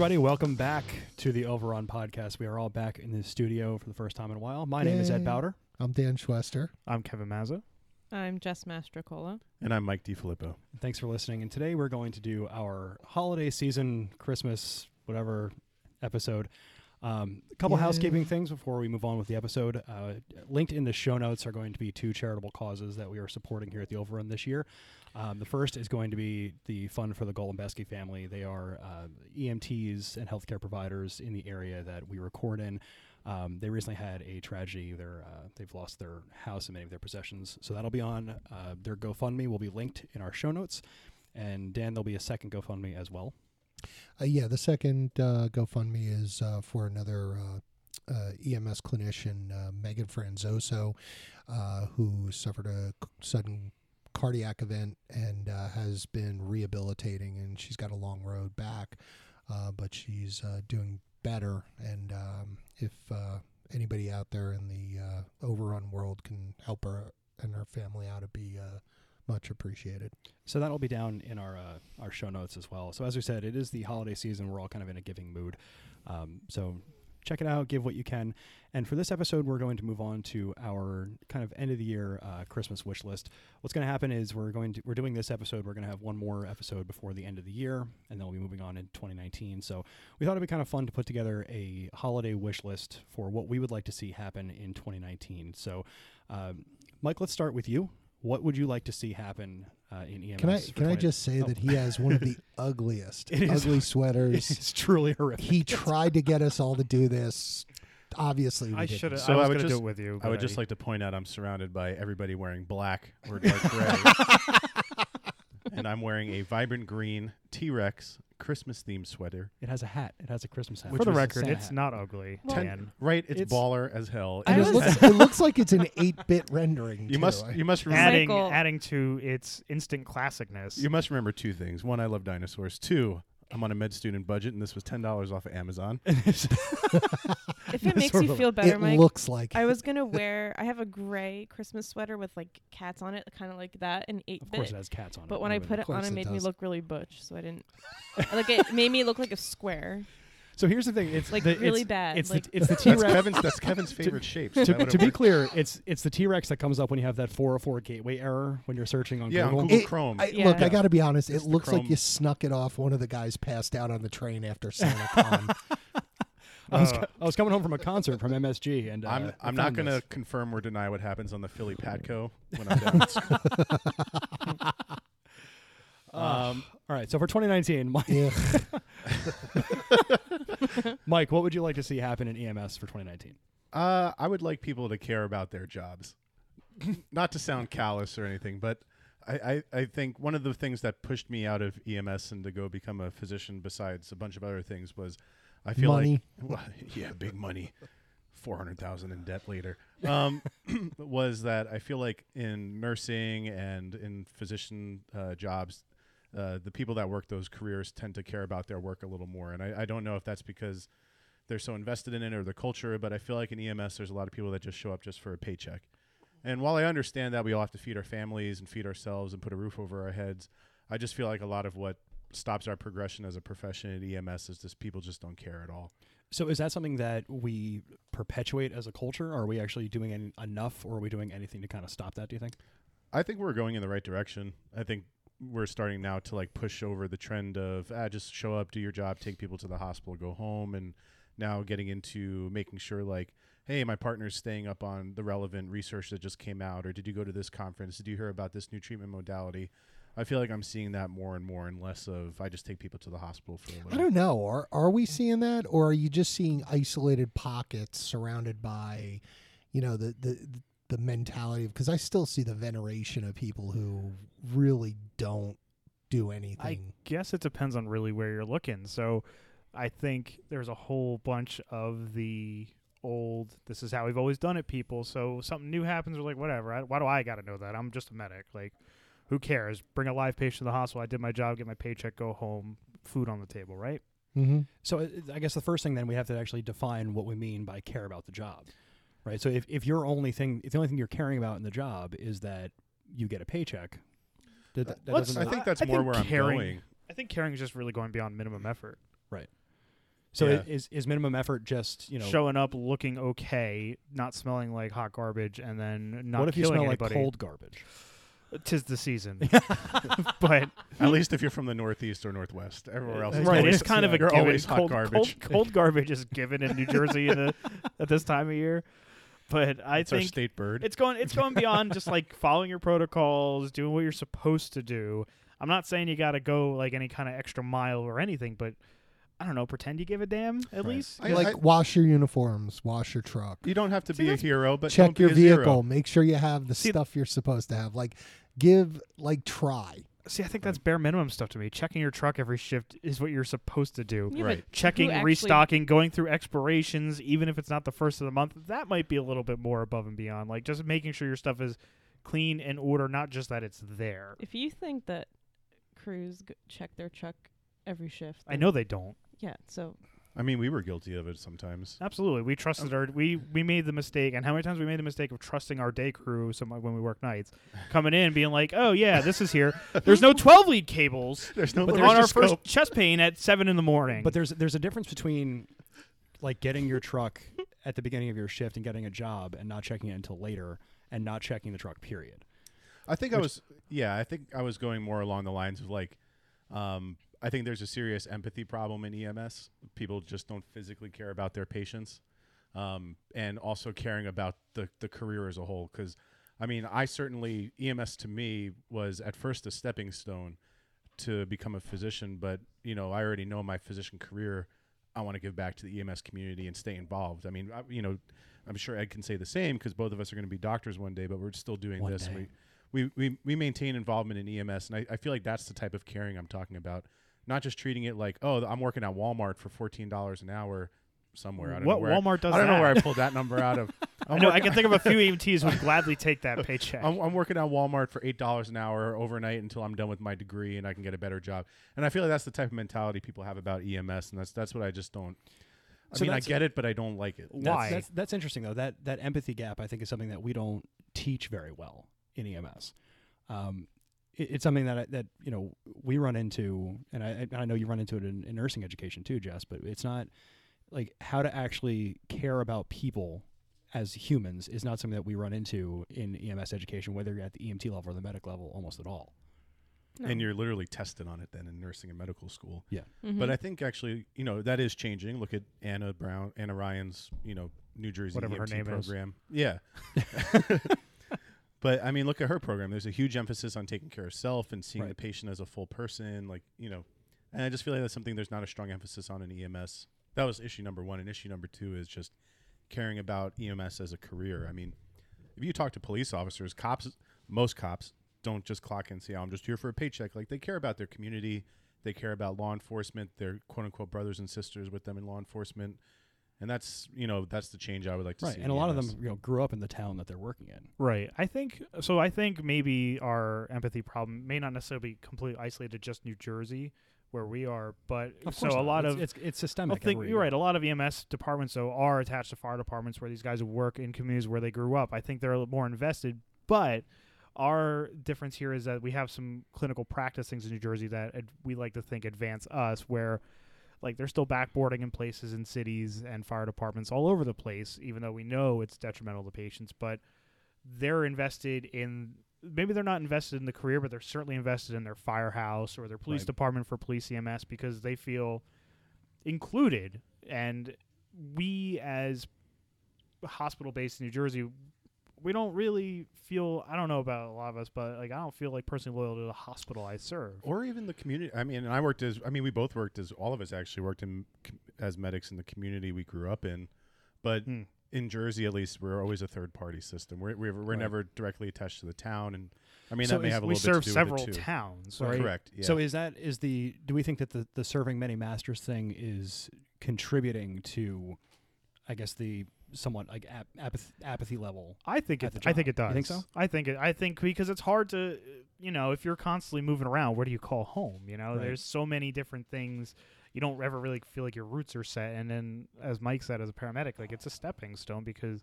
everybody. Welcome back to the Overrun podcast. We are all back in the studio for the first time in a while. My name is Ed Yay. Bowder. I'm Dan Schwester. I'm Kevin Mazza. I'm Jess Mastrocola. And I'm Mike DiFilippo. Thanks for listening. And today we're going to do our holiday season, Christmas, whatever episode. Um, a couple Yeah. housekeeping things before we move on with the episode. Uh, linked in the show notes are going to be two charitable causes that we are supporting here at the Overrun this year. Um, the first is going to be the Fund for the Golembeski family. They are uh, EMTs and healthcare providers in the area that we record in. Um, they recently had a tragedy. They're, uh, they've lost their house and many of their possessions. So that'll be on uh, their GoFundMe. Will be linked in our show notes. And Dan, there'll be a second GoFundMe as well. Uh, yeah, the second uh, GoFundMe is uh, for another uh, EMS clinician, uh, Megan Franzoso, uh, who suffered a sudden cardiac event and uh, has been rehabilitating, and she's got a long road back, uh, but she's uh, doing better. And um, if uh, anybody out there in the uh, overrun world can help her and her family out, it'd be much appreciated. So that'll be down in our our show notes as well. So as we said, it is the holiday season. We're all kind of in a giving mood. Um, so check it out, give what you can. And for this episode, we're going to move on to our kind of end of the year uh, Christmas wish list. What's going to happen is we're going to we're doing this episode. We're going to have one more episode before the end of the year, and then we'll be moving on in 2019. So we thought it'd be kind of fun to put together a holiday wish list for what we would like to see happen in 2019. So, um, Mike, let's start with you. What would you like to see happen uh, in EMS? Can I for can I just say Oh. that he has one of the ugliest It is- ugly sweaters. It's truly horrific. he tried to get us all to do this. Obviously, we I should have. So I was I would going to do it with you. I but would just like to point out I'm surrounded by everybody wearing black or dark gray. And I'm wearing a vibrant green T Rex Christmas themed sweater. It has a hat. It has a Christmas hat. For the was a record, Santa it's hat. not ugly. Well- Dan. Right, it's, It's- baller as hell. I And It it was- looks, it looks like it's an eight-bit rendering. you too. must you must remember adding Michael- adding to its instant classicness. you must remember two things. One, I love dinosaurs. Two, I'm on a med student budget, and this was ten dollars off of Amazon. If it makes you feel better, it Mike, looks like. I was gonna wear. I have a gray Christmas sweater with like cats on it, kind of like that, and eight Of course, bit. it has cats on it. But when I put it on, it it made me look really butch, so I didn't. like it made me look like a square, so here's the thing. It's like the, really it's, bad. It's like the it's the T Rex. Kevin's that's Kevin's favorite shape. so To, to be clear, it's it's the T Rex that comes up when you have that 404 gateway error when you're searching on Yeah, on Google. Google It- Chrome. I, Yeah. Look, I got to be honest. It's it looks like you snuck it off. One of the guys passed out on the train after Santa Con. I was Uh, I was coming home from a concert from MSG, and uh, I'm I I'm not going to confirm or deny what happens on the Philly Patco when I'm down. Um, all right, so for 2019, Mike. Mike, what would you like to see happen in EMS for 2019? Uh, I would like people to care about their jobs. Not to sound callous or anything, but I, I, I think one of the things that pushed me out of EMS and to go become a physician, besides a bunch of other things, was I feel Money. like, well, yeah, big money, four hundred thousand in debt later. Um, was that I feel like in nursing and in physician uh, jobs, uh, the people that work those careers tend to care about their work a little more, and I, I don't know if that's because they're so invested in it or the culture, but I feel like in EMS there's a lot of people that just show up just for a paycheck. And while I understand that we all have to feed our families and feed ourselves and put a roof over our heads, I just feel like a lot of what stops our progression as a profession at EMS is just people just don't care at all. So is that something that we perpetuate as a culture? Are we actually doing any, enough, or are we doing anything to kind of stop that? Do you think? I think we're going in the right direction. I think we're starting now to like push over the trend of ah, just show up, do your job, take people to the hospital, go home, and now getting into making sure like, hey, my partner's staying up on the relevant research that just came out, or did you go to this conference? Did you hear about this new treatment modality? I feel like I'm seeing that more and more, and less of I just take people to the hospital for a little. I don't know. Are are we seeing that, or are you just seeing isolated pockets surrounded by, you know, the the the mentality of? Because I still see the veneration of people who really don't do anything. I guess it depends on really where you're looking. So I think there's a whole bunch of the old this is how we've always done it people so something new happens we're like whatever I, why do i gotta know that i'm just a medic like who cares bring a live patient to the hospital i did my job get my paycheck go home food on the table right mm-hmm. So I guess the first thing then we have to actually define what we mean by care about the job, right? So if, if your only thing, if the only thing you're caring about in the job is that you get a paycheck, that, that doesn't I think that's I more think where I'm caring- going. i think caring is just really going beyond minimum effort Right. So Yeah. is is minimum effort just you know? showing up looking okay, not smelling like hot garbage, and then not what if you smell anybody. like cold garbage? Tis the season, but At least if you're from the Northeast or Northwest, everywhere else, right, it's kind of a you're given. always hot cold, garbage. Cold, cold garbage is given in New Jersey in a, at this time of year. But I It's our think state bird. it's going it's going beyond just like following your protocols, doing what you're supposed to do. I'm not saying you got to go like any kind of extra mile or anything, but I don't know, pretend you give a damn at Right. least. I- like I- wash your uniforms, wash your truck, you don't have to See, be a hero, but check don't be your a zero. vehicle, make sure you have the See- stuff you're supposed to have. Like give like try. See, I think that's bare minimum stuff to me. Checking your truck every shift is what you're supposed to do. Yeah, Right. Checking, actually- restocking, going through expirations, even if it's not the first of the month, that might be a little bit more above and beyond. Like just making sure your stuff is clean and order, not just that it's there. If you think that crews g- check their truck every shift, I know they don't. Yeah, so I mean, we were guilty of it sometimes. Absolutely, we trusted our we we made the mistake, and how many times we made the mistake of trusting our day crew, some when we work nights, coming in being like, "Oh yeah, this is here." There's no 12 lead cables There's no But on our there's first scope. chest pain at seven in the morning. But there's there's a difference between like getting your truck at the beginning of your shift and getting a job and not checking it until later and not checking the truck. Period. I think I was, yeah, I think I was going more along the lines of like, um, I think there's a serious empathy problem in EMS. People just don't physically care about their patients, um, and also caring about the the career as a whole. Because, I mean, I certainly EMS to me was at first a stepping stone to become a physician, but you know, I already know my physician career. I want to give back to the EMS community and stay involved. I mean, I, you know, I'm sure Ed can say the same because both of us are going to be doctors one day, but we're still doing One this. We, we, we, we maintain involvement in EMS, and I, I feel like that's the type of caring I'm talking about. Not just treating it like, oh, I'm working at Walmart for fourteen dollars an hour somewhere. I don't what know where Walmart does I, I don't that? know where I pulled that number out of. I I'm, know work- I can think of a few EMTs who would gladly take that paycheck. I'm, I'm working at Walmart for eight dollars an hour overnight until I'm done with my degree and I can get a better job. And I feel like that's the type of mentality people have about EMS, and that's that's what I just don't. I So mean, I get it, but I don't like it. Why? That's, that's that's interesting though. That that empathy gap I think is something that we don't teach very well in EMS. Um, it, it's something that that you know we run into, and I I I know you run into it in, in nursing education too, Jess. But it's not like how to actually care about people as humans is not something that we run into in EMS education, whether you're at the EMT level or the medic level, almost at all. no. And you're literally tested on it then in nursing and medical school. Mhm. But I think actually, you know, that is changing. Look at Anna Brown, Anna Ryan's, you know, New Jersey Whatever her EMT name is. program. Yeah. but I mean, look at her program. There's a huge emphasis on taking care of self and seeing the patient as a full person. Like, you know, and I just feel like that's something there's not a strong emphasis on in EMS. That was issue number one. And issue number two is just caring about EMS as a career. I mean, if you talk to police officers, cops, most cops don't just clock in and say, oh, I'm just here for a paycheck. Like, they care about their community. They care about law enforcement, their quote unquote brothers and sisters with them in law enforcement. And that's, you know, that's the change I would like to Right, see. and a lot of them you know grew up in the town that they're working in. Right. I think so. I think maybe our empathy problem may not necessarily be completely isolated to just New Jersey, where we are, but Of so a not. lot it's, of it's it's I systemic. think you're right. A lot of EMS departments though are attached to fire departments where these guys work in communities where they grew up. I think they're a little more invested, but our difference here is that we have some clinical practice things in New Jersey that ad- we like to think advance us where like they're still backboarding in places in cities and fire departments all over the place even though we know it's detrimental to patients but they're invested in maybe they're not invested in the career but they're certainly invested in their firehouse or their police Right. department for police EMS because they feel included and we as hospital based in New Jersey we don't really feel I don't know about a lot of us but like I don't feel like personally loyal to the hospital I serve. or even the community. I mean, and I worked as I mean, we both worked as all of us actually worked in as medics in the community we grew up in, but Hmm. in Jersey at least we're always a third party system. We're we're, we're Right. never directly attached to the town, and I mean So that may have a we little serve bit to do several with it too. towns, Right. right? Correct. Yeah. So is that is the do we think that the the serving many masters thing is contributing to, I guess the somewhat like ap- apathy, apathy level? I think it. I think it does. You think so? I think it. I think because it's hard to, you know, if you're constantly moving around, where do you call home? You know, Right. there's so many different things. You don't ever really feel like your roots are set. And then, as Mike said, as a paramedic, like it's a stepping stone because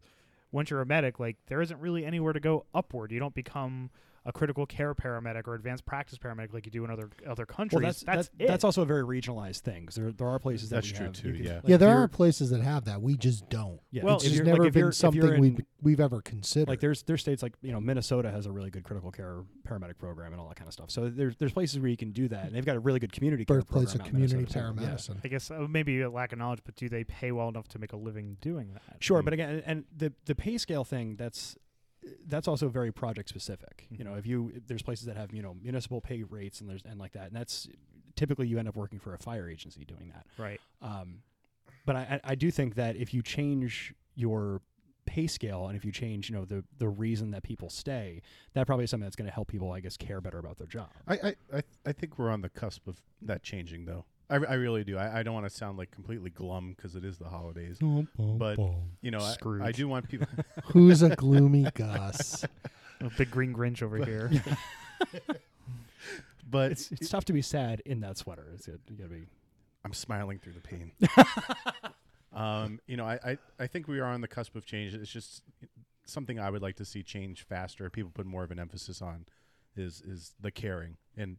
once you're a medic, like there isn't really anywhere to go upward. You don't become a critical care paramedic or advanced practice paramedic like you do in other other countries. Well, that's that's that's, that's also a very regionalized thing. 'cause there there are places that That's we true have- too, you can- yeah. like, yeah, there you're- places that have that. We just don't. Yeah, Well, it's just never like been something you're in- we've we've ever considered. like there's there's states like you know Minnesota has a really good critical care paramedic program and all that kind of stuff. So there's there's places where you can do that, and they've got a really good community care birthplace of program out community Minnesota, too. Yeah. paramedicine. I guess uh, maybe a lack of knowledge, but do they pay well enough to make a living doing that? Sure, Mm. but again, and the the pay scale thing that's that's also very project specific. You know, if you there's places that have you know municipal pay rates and there's and like that, and that's typically you end up working for a fire agency doing that. Right. Um, but I, I I do think that if you change your pay scale and if you change you know the the reason that people stay, that probably is something that's going to help people I guess care better about their job. I, I, I, I think we're on the cusp of that changing, though. I, I really do. I, I don't want to sound like completely glum because it is the holidays. But- You know, I, I do want people. Who's a gloomy Gus? A big green Grinch over here. but It's it's tough to be sad in that sweater. It's you got to be I'm smiling through the pain. um, you know, I, I, I think we are on the cusp of change. It's just something I would like to see change faster. People put more of an emphasis on is is the caring. And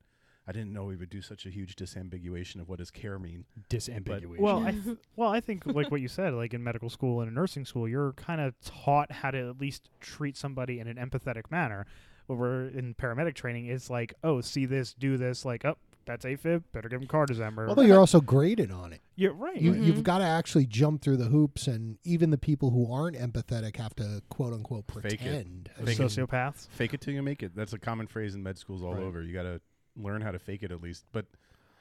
I didn't know we would do such a huge disambiguation of what does care mean. disambiguation. Well, I th- well, I think like what you said, like in medical school and in nursing school, you're kind of taught how to at least treat somebody in an empathetic manner. Where we're in paramedic training, it's like, oh, see this, do this, like, oh, that's AFib, better give him cardizem. Or, Well, you're also graded on it. you're right. You, Mhm. You've got to actually jump through the hoops, and even the people who aren't empathetic have to quote unquote Fake it. pretend. Fake mean, it. sociopaths. Fake it till you make it. That's a common phrase in med schools all Right. over. You got to learn how to fake it at least. But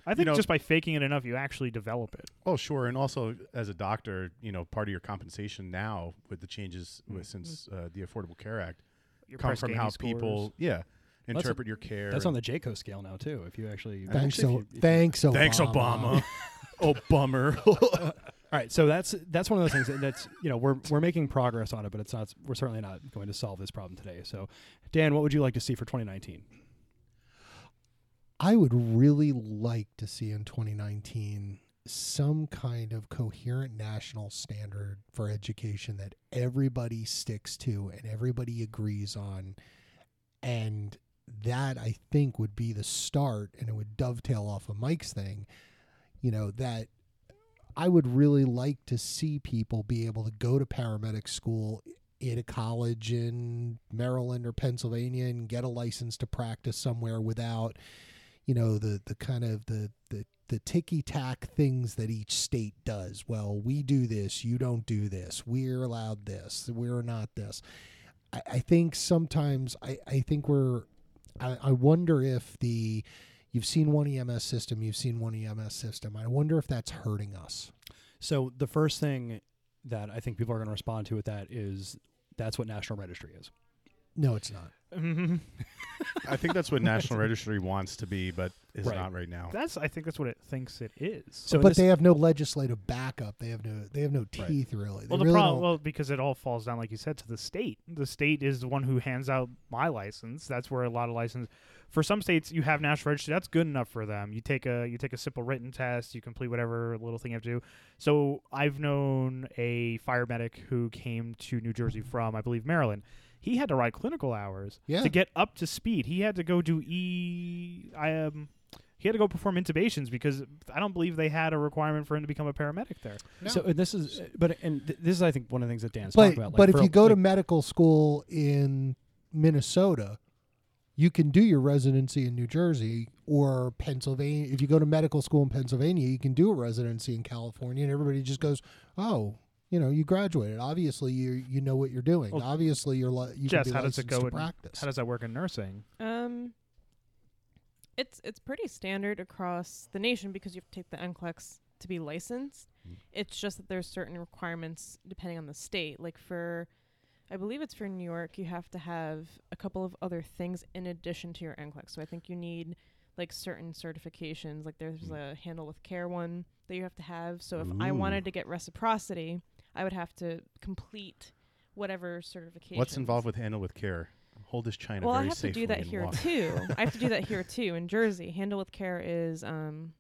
I think know- just by faking it enough, you actually develop it. oh, sure. And also as a doctor, you know, part of your compensation now with the changes with, since uh, the Affordable Care Act Your come from how scores. people, yeah, That's a- interpret your care. that's on the JCO scale now too. If you actually Thanks, actually, o- if you- if thanks, Obama. Thanks, Obama. oh, bummer. All right, so that's that's one of those things that, that's you know we're we're making progress on it, but it's not we're certainly not going to solve this problem today. So, Dan, what would you like to see for 2019? I would really like to see in 2019 some kind of coherent national standard for education that everybody sticks to and everybody agrees on. And that I think would be the start, and it would dovetail off of Mike's thing, you know, that I would really like to see people be able to go to paramedic school in a college in Maryland or Pennsylvania and get a license to practice somewhere without you know the the kind of the the the ticky tack things that each state does. Well, we do this, you don't do this. We're allowed this, we're not this. I, I think sometimes I, I think we're I, I wonder if the you've seen one EMS system, you've seen one EMS system. I wonder if that's hurting us. So the first thing that I think people are going to respond to with that is that's what National Registry is. No, it's not. Mm-hmm. I think that's what National Registry wants to be, but is Right. not right now. That's I think that's what it thinks it is. So but this- they have no legislative backup. They have no they have no Right. teeth really. They well, the really problem, don't- well, because it all falls down, like you said, to the state. The state is the one who hands out my license. That's where a lot of license. For some states, you have national registry. That's good enough for them. You take a you take a simple written test. You complete whatever little thing you have to do. So I've known a fire medic who came to New Jersey from, I believe, Maryland. He had to ride clinical hours Yeah. to get up to speed. He had to go do e. I um. He had to go perform intubations because I don't believe they had a requirement for him to become a paramedic there. So uh, this is, but and th- this is I think one of the things that Dan's but talking about. like, but if for- you go to medical school in Minnesota, you can do your residency in New Jersey or Pennsylvania. If you go to medical school in Pennsylvania, you can do a residency in California, and everybody just goes, "Oh, you know, you graduated. Obviously, you you know what you're doing. Well, Obviously, you're li- you Jess, can be how does it licensed go in- practice." How does that work in nursing? Um, it's it's pretty standard across the nation because you have to take the NCLEX to be licensed. Mm. It's just that there's certain requirements depending on the state. Like for, I believe it's for New York, you have to have a couple of other things in addition to your NCLEX. So I think you need like certain certifications. Like there's Mm. a handle with care one that you have to have. So if I wanted to get reciprocity, I would have to complete whatever certification. What's involved with handle with care? Hold this china Well, I have to do that here walk. too. I have to do that here too in Jersey. Handle with care is um,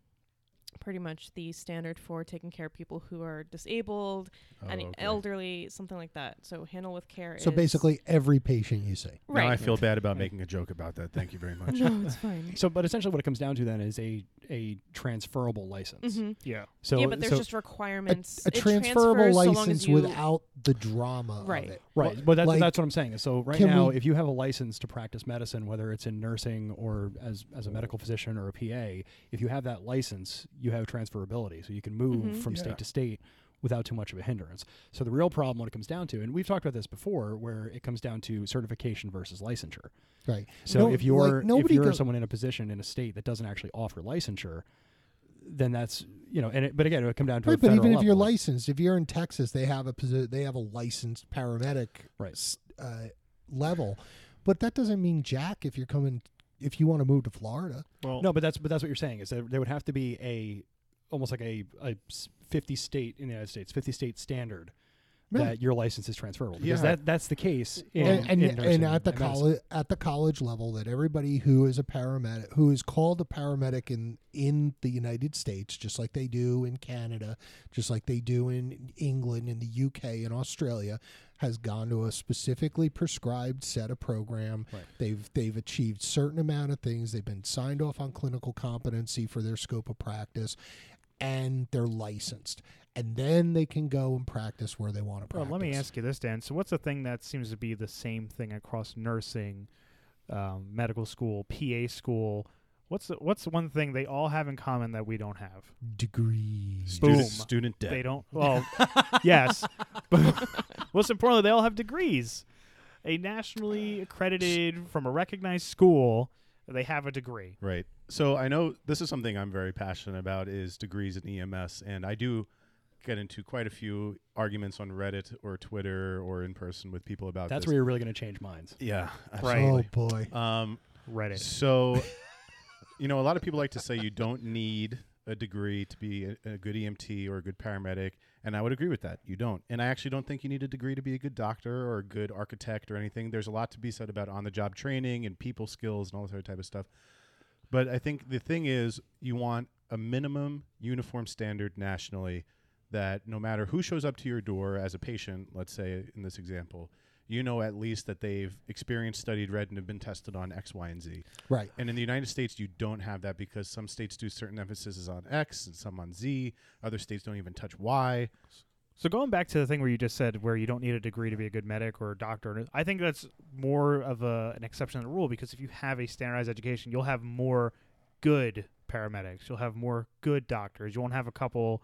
pretty much the standard for taking care of people who are disabled, Oh, and okay. elderly, something like that. So handle with care. So is- basically, every patient you see. Now right? I feel bad about making a joke about that. Thank you very much. no, it's fine. So, but essentially, what it comes down to then is a a transferable license. hmm Yeah. So, yeah, but there's so, just requirements. a It transferable transfers so license without the drama Right. of it. right. But that's like- that's what I'm saying. So right now, we- if you have a license to practice medicine, whether it's in nursing or as as a medical physician or a PA, if you have that license, you have transferability, so you can move Mhm. from Yeah. state to state without too much of a hindrance. So the real problem when it comes down to, and we've talked about this before, where it comes down to certification versus licensure. Right. So No, if you're like, nobody if you're go- someone in a position in a state that doesn't actually offer licensure, then that's you know, and it, but again, it would come down to a Right, but even federal if you're level, licensed, if you're in Texas, they have a posi- they have a licensed paramedic Right. uh, level, but that doesn't mean jack if you're coming if you want to move to Florida. Well, No, but that's but that's what you're saying is that there would have to be a almost like a, a 50 state in the United States, 50 state standard Yeah. that your license is transferable because Yeah. that that's the case in, and and, in and at the college at the college level that everybody who is a paramedic who is called a paramedic in in the United States just like they do in Canada just like they do in England in the UK and Australia has gone to a specifically prescribed set of program Right. they've they've achieved certain amount of things they've been signed off on clinical competency for their scope of practice and they're licensed and then they can go and practice where they want to Well, practice let me ask you this, Dan. So, what's the thing that seems to be the same thing across nursing, um, medical school, PA school? What's the, what's one thing they all have in common that we don't have? degrees Student, Boom. student debt. They don't. Well, yes, but most importantly, they all have degrees. A nationally accredited from a recognized school, they have a degree. Right. So I know this is something I'm very passionate about is degrees in EMS, and I do get into quite a few arguments on Reddit or Twitter or in person with people about That's this. where you're really going to change minds. yeah, Right. oh boy Um, Reddit. so, you know, a lot of people like to say you don't need a degree to be a, a good EMT or a good paramedic, and I would agree with that. You don't, and I actually don't think you need a degree to be a good doctor or a good architect or anything. There's a lot to be said about on-the-job training and people skills and all that other type of stuff. But I think the thing is, you want a minimum uniform standard nationally that no matter who shows up to your door as a patient, let's say in this example, you know at least that they've experienced, studied, read, and have been tested on X, Y, and Z. right And in the United States, you don't have that because some states do certain emphasis on X and some on Z. Other states don't even touch Y. So going back to the thing where you just said where you don't need a degree to be a good medic or a doctor, I think that's more of a, an exception to the rule because if you have a standardized education, you'll have more good paramedics, you'll have more good doctors. You won't have a couple.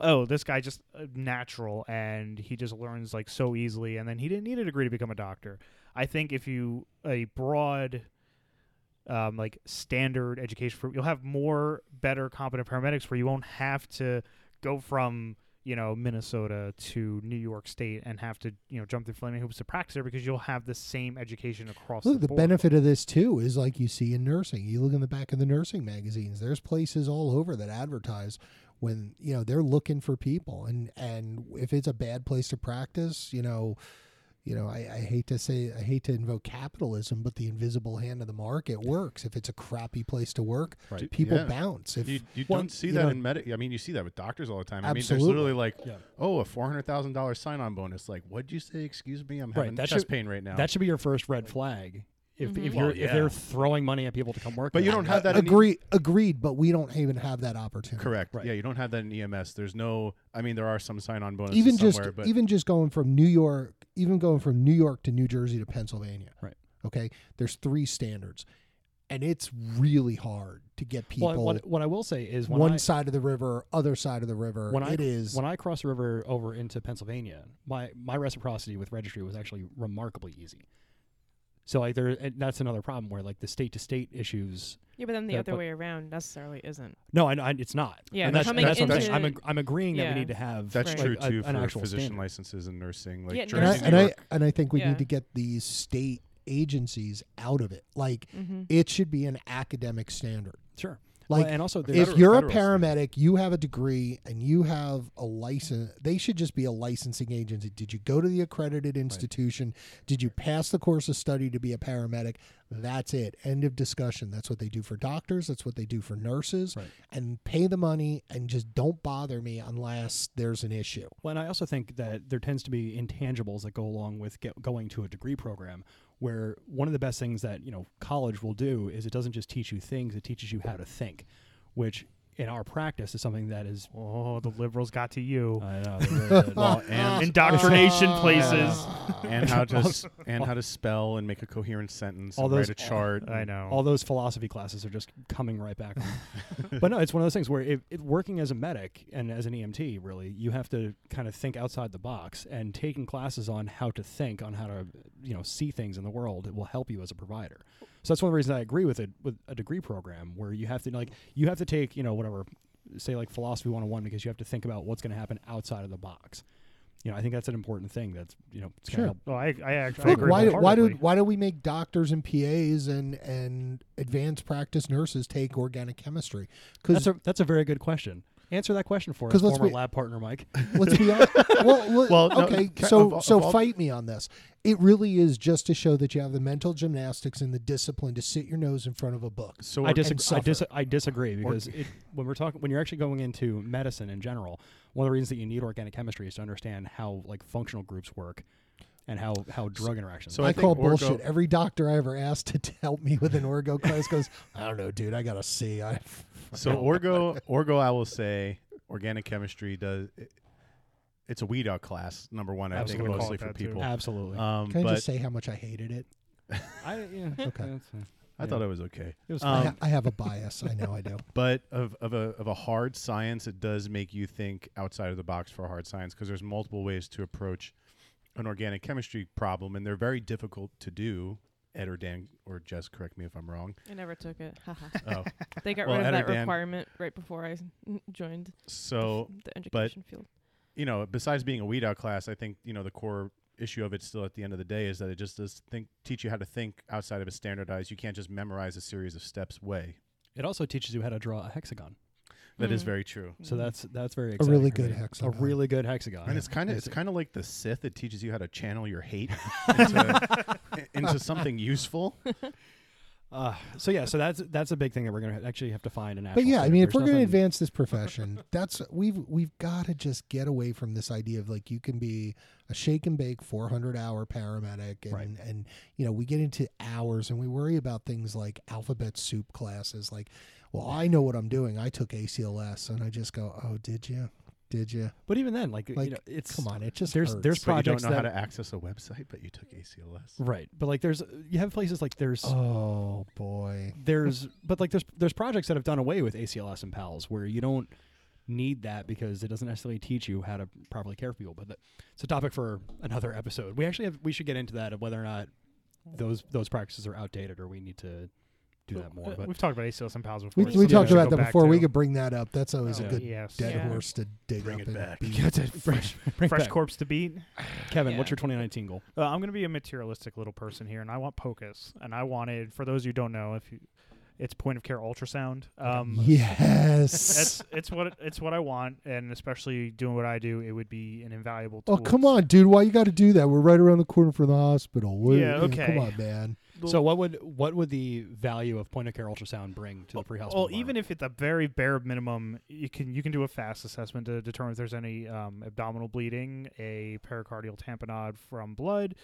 Oh, this guy just uh, natural and he just learns like so easily, and then he didn't need a degree to become a doctor. I think if you a broad um, like standard education for you'll have more better competent paramedics where you won't have to go from you know Minnesota to New York State and have to you know jump through flaming hoops to practice there because you'll have the same education across Look, the the benefit of this too is like you see in nursing. You look in the back of the nursing magazines. There's places all over that advertise when you know they're looking for people, and and if it's a bad place to practice, you know, you know, I, I hate to say, I hate to invoke capitalism, but the invisible hand of the market works. If it's a crappy place to work, Right. people Yeah. bounce. If You, you well, don't see you that know- in med. I mean, you see that with doctors all the time. I mean, Absolutely. there's literally like, Yeah. oh, a four hundred thousand dollars sign-on bonus. Like, what'd you say? Excuse me, I'm Right, having that chest should- pain right now. That should be your first red flag. If, if Mhm. you're Well, if they're throwing money at people to come work, But you don't have that in E- agree, agreed, but we don't even have that opportunity. correct. Right. Yeah, you don't have that in EMS. There's no. I mean, there are some sign-on bonuses even just but even just going from New York, even going from New York to New Jersey to Pennsylvania. Right. Okay. There's three standards, and it's really hard to get people Well, what, what I will say is when one I, side of the river, other side of the river. when I it is when I crossed the river over into Pennsylvania, my my reciprocity with registry was actually remarkably easy. So like there, and that's another problem where like the state to state issues. Yeah, but then the Yeah, other but- way around necessarily isn't. No, I, I, it's not. Yeah, and that's, coming and that's what I'm. I'm, into- ag- I'm agreeing that we need to have that's Right. true like, a- too an for physician standard. licenses and nursing. Like Yeah, and I, and I and I think we Yeah. need to get these state agencies out of it. Like Mm-hmm. it should be an academic standard. Sure. Like well, and also if federal- you're a federal paramedic, you have a degree and you have a license, they should just be a licensing agency. Did you go to the accredited institution? Did you pass the course of study to be a paramedic? That's it. End of discussion. That's what they do for doctors. That's what they do for nurses. Right. And pay the money and just don't bother me unless there's an issue. Well, and I also think that there tends to be intangibles that go along with get, going to a degree program, where one of the best things that you know college will do is it doesn't just teach you things; it teaches you how to think, which in our practice is something that is. Oh, the liberals got to you. I know. they're very good. Well, and Indoctrination Oh, places. and how to s- and how to spell and make a coherent sentence. All and those- write a chart. I know. all those philosophy classes are just coming right back. but no, it's one of those things where it, it, working as a medic and as an EMT, really, you have to kind of think outside the box. And taking classes on how to think, on how to you know see things in the world, it will help you as a provider. So that's one of the reasons I agree with it with a degree program where you have to like you have to take you know whatever say like philosophy 101 because you have to think about what's going to happen outside of the box. You know, I think that's an important thing. That's you know, it's Sure. going help. well, I, I actually I Look, agree why do, why do why do we make doctors and PAs and and advanced practice nurses take organic chemistry? Because That's a that's a very good question. Answer that question for us, 'Cause let's former be- lab partner Mike. let's be honest. well, well, Well, no, okay. ca- so of- so of all- fight me on this. It really is just to show that you have the mental gymnastics and the discipline to sit your nose in front of a book. So I, or- disagree. I, dis- I disagree because it, when we're talking when you're actually going into medicine in general, one of the reasons that you need organic chemistry is to understand how like functional groups work and how how drug interactions. So I, I call orgo- bullshit. Every doctor I ever asked to, to help me with an orgo class goes, I don't know, dude. I got to see. I So orgo, orgo, I will say, organic chemistry does. It, it's a weed out class. Number one, I think mostly for that, too. people. absolutely. Um, can I but just say how much I hated it. I, yeah, Okay. that's fine. I thought it was okay. It was I, Um, ha- I have a bias. I know I do. But of, of a of a hard science, it does make you think outside of the box for hard science because there's multiple ways to approach an organic chemistry problem, and they're very difficult to do. Ed or Dan or Jess, correct me if I'm wrong. I never took it. Oh, they got Well, rid of Ed that Dan- requirement right before I joined so the education field. you know, besides being a weed out class, I think you know the core issue of it still at the end of the day is that it just does think teach you how to think outside of a standardized. You can't just memorize a series of steps way. It also teaches you how to draw a hexagon. That is Mm. very true. So Mm. that's that's very A exciting really for good me. hexagon. A really good hexagon. And it's kind of it's It's- kind of like the Sith. It teaches you how to channel your hate into, into something useful. Uh, so yeah, so that's that's a big thing that we're gonna actually have to find an. But actual yeah, I standard. mean, if There's we're going to nothing- advance this profession, that's we've we've got to just get away from this idea of like you can be a shake and bake 400 hour paramedic, and Right. and you know we get into hours and we worry about things like alphabet soup classes. Like, well, I know what I'm doing. I took ACLS, and I just go, oh, did you? Did you? But even then, like, Like, you know, it's Come on, it just there's hurts. there's But you don't projects know how to access a website, but you took ACLS. right, but like there's you have places like there's Oh boy. there's but like there's there's projects that have done away with ACLS and PALS where you don't need that because it doesn't necessarily teach you how to properly care for people. But that, it's a topic for another episode. We actually have we should get into that of whether or not those those practices are outdated or we need to do that more. Uh, But We've talked about ACLS and PALS We, before. we so talked about that back before. We could bring that up. That's always a Oh, good yes. dead Yeah. horse to dig Bring up it and back. beat. Get fresh, bring Fresh back. corpse to beat. Kevin, what's your 2019 goal? Uh, I'm going to be a materialistic little person here, and I want POCUS. And I wanted, for those who don't know, if you, it's point of care ultrasound. Um, Yes. it's it's what it's what I want, and especially doing what I do, it would be an invaluable. Oh come on, dude! Why you got to do that? We're right around the corner from the hospital. What- Yeah, Come on, man. So what would what would the value of point of care ultrasound bring to the pre-hospital? Well, even if it's a very bare minimum, you can you can do a fast assessment to determine if there's any um, abdominal bleeding, a pericardial tamponade from blood,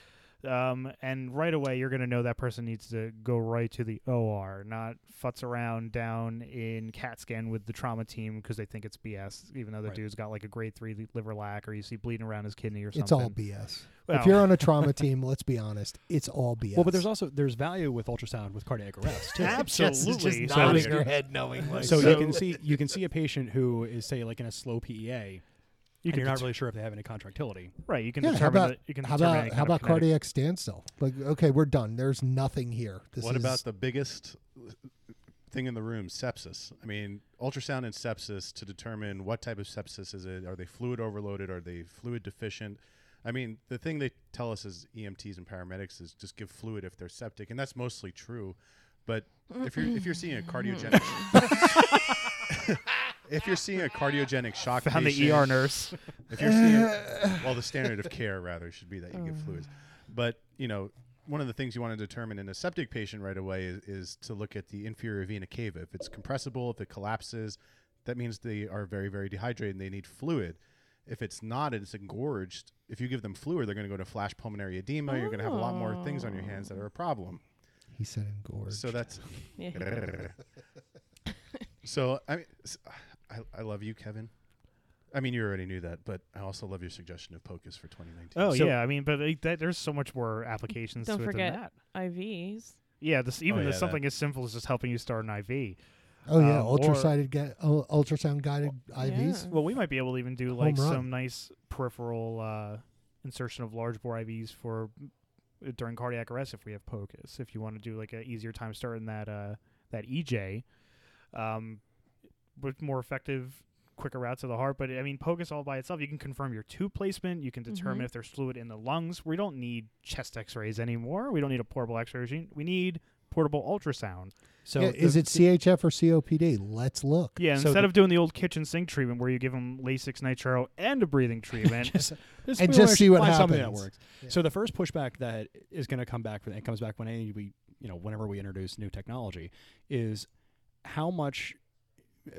um, and right away you're going to know that person needs to go right to the OR, not futz around down in CAT scan with the trauma team because they think it's BS, even though the Right. dude's got like a grade three liver lac or you see bleeding around his kidney or something. It's all BS. Well, if you're on a trauma team, let's be honest, it's all BS. well, but there's also there's value with ultrasound with cardiac arrest too. absolutely. So nodding you- her head knowingly. So, So- you can see you can see a patient who is say like in a slow PEA, you and can you're not really sure if they have any contractility. right. You can Yeah, how determine about- that you can how determine about how about cardiac standstill? Like, okay, we're done. There's nothing here. This what is, about the biggest thing in the room, sepsis? I mean, ultrasound and sepsis to determine what type of sepsis is it? Are they fluid overloaded? Are they fluid deficient? I mean, the thing they tell us as EMTs and paramedics is just give fluid if they're septic, and that's mostly true. But if you're if you're seeing a cardiogenic if you're seeing a cardiogenic shock Found the ER nurse. if you're seeing well the standard of care rather should be that you give fluids but you know one of the things you want to determine in a septic patient right away is, is to look at the inferior vena cava. If it's compressible, if it collapses, that means they are very, very dehydrated and they need fluid. If it's not and it's engorged, if you give them fluid, they're going to go to flash pulmonary edema. You're going to have a lot more things on your hands that are a problem. He said engorged. So that's Yeah. so I mean, s- I, I love you, Kevin. I mean, you already knew that, but I also love your suggestion of POCUS for 2019. Oh So- yeah, I mean, but like, that, there's so much more applications Don't to forget- it than that. IVs. Yeah, this even yeah, this something as simple as just helping you start an IV. oh yeah, um, ultrasound ga- uh, ultrasound guided IVs. Yeah. Well, we might be able to even do Home like run. some nice peripheral uh, insertion of large bore IVs for uh, during cardiac arrest if we have POCUS. If you want to do like an easier time starting that uh, that EJ, um, with more effective, quicker routes to the heart. But I mean, POCUS all by itself, you can confirm your tube placement. You can determine Mhm. if there's fluid in the lungs. We don't need chest X-rays anymore. We don't need a portable X-ray machine. We need portable ultrasound. So yeah, is it CHF or COPD? Let's look. Yeah, So instead the- of doing the old kitchen sink treatment where you give them Lasix nitro and a breathing treatment, just, just And just see what find something that happens. works. Yeah. So the first pushback that is going to come back, it comes back when any we, you know, whenever we introduce new technology, is how much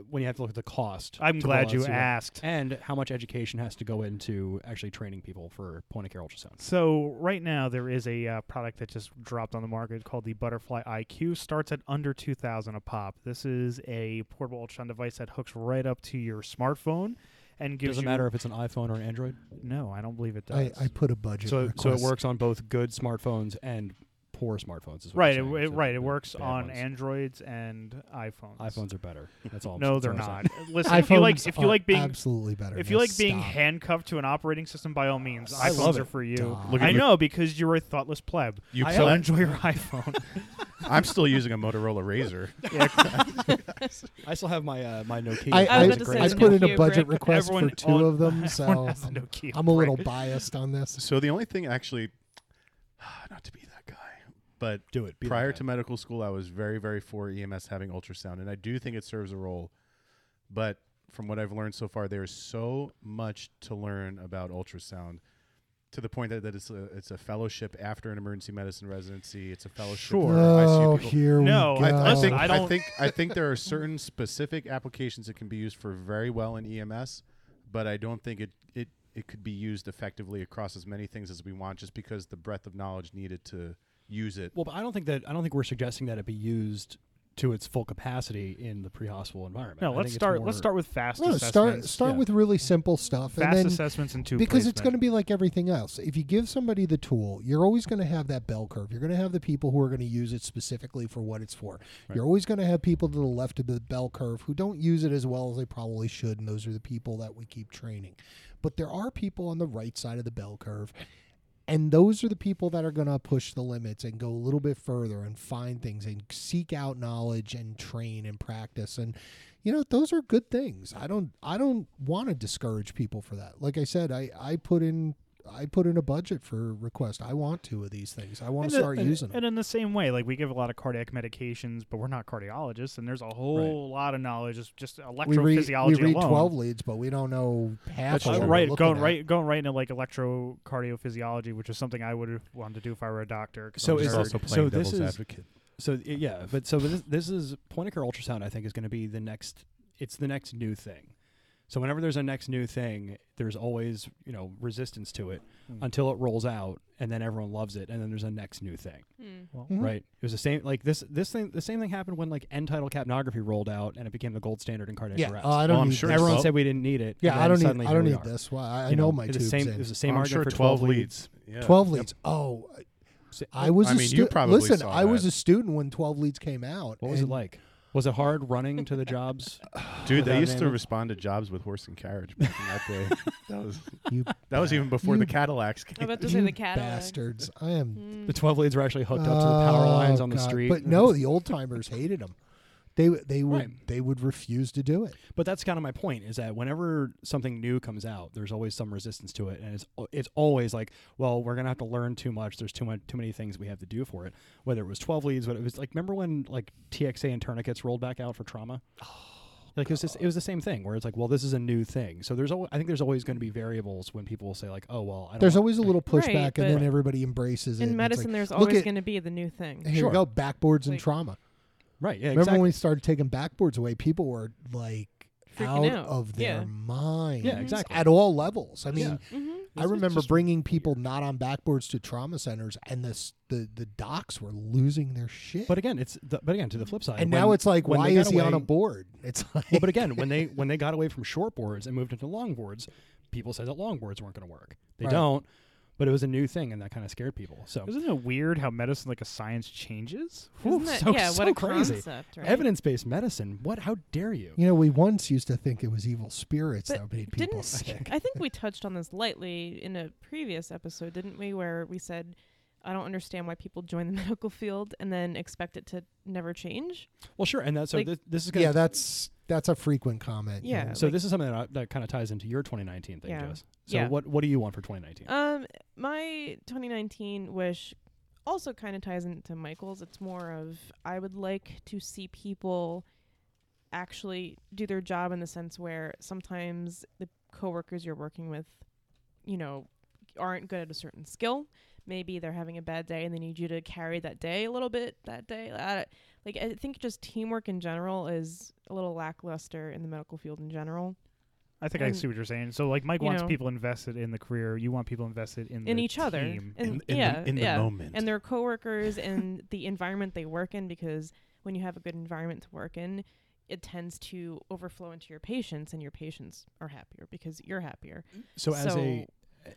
when you have to look at the cost. I'm glad you asked. And how much education has to go into actually training people for point of care ultrasound. So right now there is a uh, product that just dropped on the market called the Butterfly IQ. Starts at under two thousand a pop. This is a portable ultrasound device that hooks right up to your smartphone and gives Doesn't matter if it's an iPhone or an Android. No, I don't believe it does. I put a budget. So so it works on both good smartphones and poor smartphones. Is what right, it, you're it- So right. It works on ones. Androids and iPhones. iPhones are better. That's all. No, they're not. Listen, if you like, if you like being, absolutely better. if you Now like being stop. handcuffed to an operating system, by all means, I iPhones love are for you. Stop. Look I at know because you're a thoughtless pleb. You I So enjoy your iPhone. I'm still using a Motorola RAZR. I still have my uh, my Nokia. I, I I, about to Great say I put in a budget brick. request Everyone for two on- of them, so has a I'm, Nokia I'm a little biased on this. So the only thing actually, not to be that guy, but do it. Be prior to medical school, I was very, very for EMS having ultrasound, and I do think it serves a role. But from what I've learned so far, there is so much to learn about ultrasound, to the point that, that it's a it's a fellowship after an emergency medicine residency. It's a fellowship Sure. for oh, ICU people. here No, we I- go. I, I think I I, don't- think I think there are certain specific applications that can be used for very well in EMS, but I don't think it it it could be used effectively across as many things as we want, just because the breadth of knowledge needed to use it. Well, but I don't think that I don't think we're suggesting that it be used to its full capacity in the pre-hospital environment. No, I let's start. Let's start with fast no, assessments. start start yeah. with really simple stuff, fast and then assessments and tube because it's going to be like everything else. If you give somebody the tool, you're always going to have that bell curve. You're going to have the people who are going to use it specifically for what it's for. Right. You're always going to have people to the left of the bell curve who don't use it as well as they probably should, and those are the people that we keep training. But there are people on the right side of the bell curve. And those are the people that are going to push the limits and go a little bit further and find things and seek out knowledge and train and practice. And you know those are good things i don't i don't want to discourage people for that like i said i i put in i put in a budget for request i want two of these things i want And to the- start and, using them And in the same way, like we give a lot of cardiac medications, but we're not cardiologists, and there's a whole lot of knowledge, just, just we read, we read alone. 12 leads but we don't know half of what we're right, going at. right, going right into like electrocardiophysiology, which is something I would have wanted to do if I were a doctor. So I'm a is nerd. also so this is- So yeah, but so this, this is point of care ultrasound. I think is going to be the next. It's the next new thing. So whenever there's a next new thing, there's always you know resistance to it Hmm. until it rolls out, and then everyone loves it, and then there's a next new thing, Hmm. Well, Mhm. right? It was the same like this. This thing, the same thing happened when like end tidal capnography rolled out, and it became the gold standard in cardiac yeah arrest. uh, i don't Well, I'm need sure everyone Well- said we didn't need it. yeah i don't need i don't need this well, i, I You know, my it's tubes the same. in. It was the same I'm argument sure for 12 leads. leads. Yeah. 12 Yep. leads oh i was I a mean, you student probably listen saw i was a student when 12 leads came out What was it like? Was it hard running to the jobs? Dude, they Without used to respond to jobs with horse and carriage back in that day. That was you that was even before you- the Cadillacs I'm about to say you the Cadillac. bastards i am Hmm. The 12 leads were actually hooked up to the power lines Oh, on the God. street. But no, the old timers hated them. They they would Right. they would refuse to do it. But that's kind of my point is that whenever something new comes out, there's always some resistance to it, and it's it's always like, well, we're gonna have to learn too much. There's too much too many things we have to do for it. Whether it was 12 leads, whether it was like, remember when like TXA and tourniquets rolled back out for trauma? Oh, like it was, just, it was the same thing where it's like, well, this is a new thing. So there's, al- I think there's always going to be variables when people will say like, oh well, I don't There's want- always a little Right, pushback, and then everybody embraces it. In medicine, like, there's always going to be the new thing. Here Sure. you go, backboards and trauma. Right. Yeah, Remember exactly. when we started taking backboards away? People were like Freaking out, out. of their Yeah. minds. Yeah, exactly. At all levels. I mean, Yeah. hmm I It's- it's remember bringing people not on backboards to trauma centers, and this the the docs were losing their shit. But again, it's the, but again to the flip side. and when- now it's like, when why they got is he on a away- board? It's like, well, but again, when they when they got away from short boards and moved into long boards, people said that long boards weren't going to work. They Right. don't, but it was a new thing, and that kind of scared people. So Isn't it weird how medicine, like a science, changes? Whew, Isn't that, so- yeah, so what a crazy. concept, right? evidence-based medicine. What? How dare you? you know, we once used to think it was evil spirits But that made people didn't sick. I think we touched on this lightly in a previous episode, didn't we? Where we said, I don't understand why people join the medical field and then expect it to never change. Well, sure, and that's so. Like- this, this is gonna Yeah, that's that's a frequent comment. you Yeah, know. so like- this is something that, I- that kind of ties into your 2019 thing, Yeah. Jess. So Yeah. what what do you want for 2019? Um, my 2019 wish also kind of ties into Michael's. It's more of I would like to see people actually do their job in the sense where sometimes the coworkers you're working with, you know, aren't good at a certain skill. Maybe they're having a bad day and they need you to carry that day a little bit that day. I, like I think just teamwork in general is a little lackluster in the medical field in general. I think I see what you're saying. So, like, Mike wants know- people invested in the career. You want people invested in in the each other team. and in, in yeah the, in yeah the moment. and their coworkers and the environment they work in because when you have a good environment to work in it tends to overflow into your patients and your patients are happier because you're happier mm-hmm. so as so- a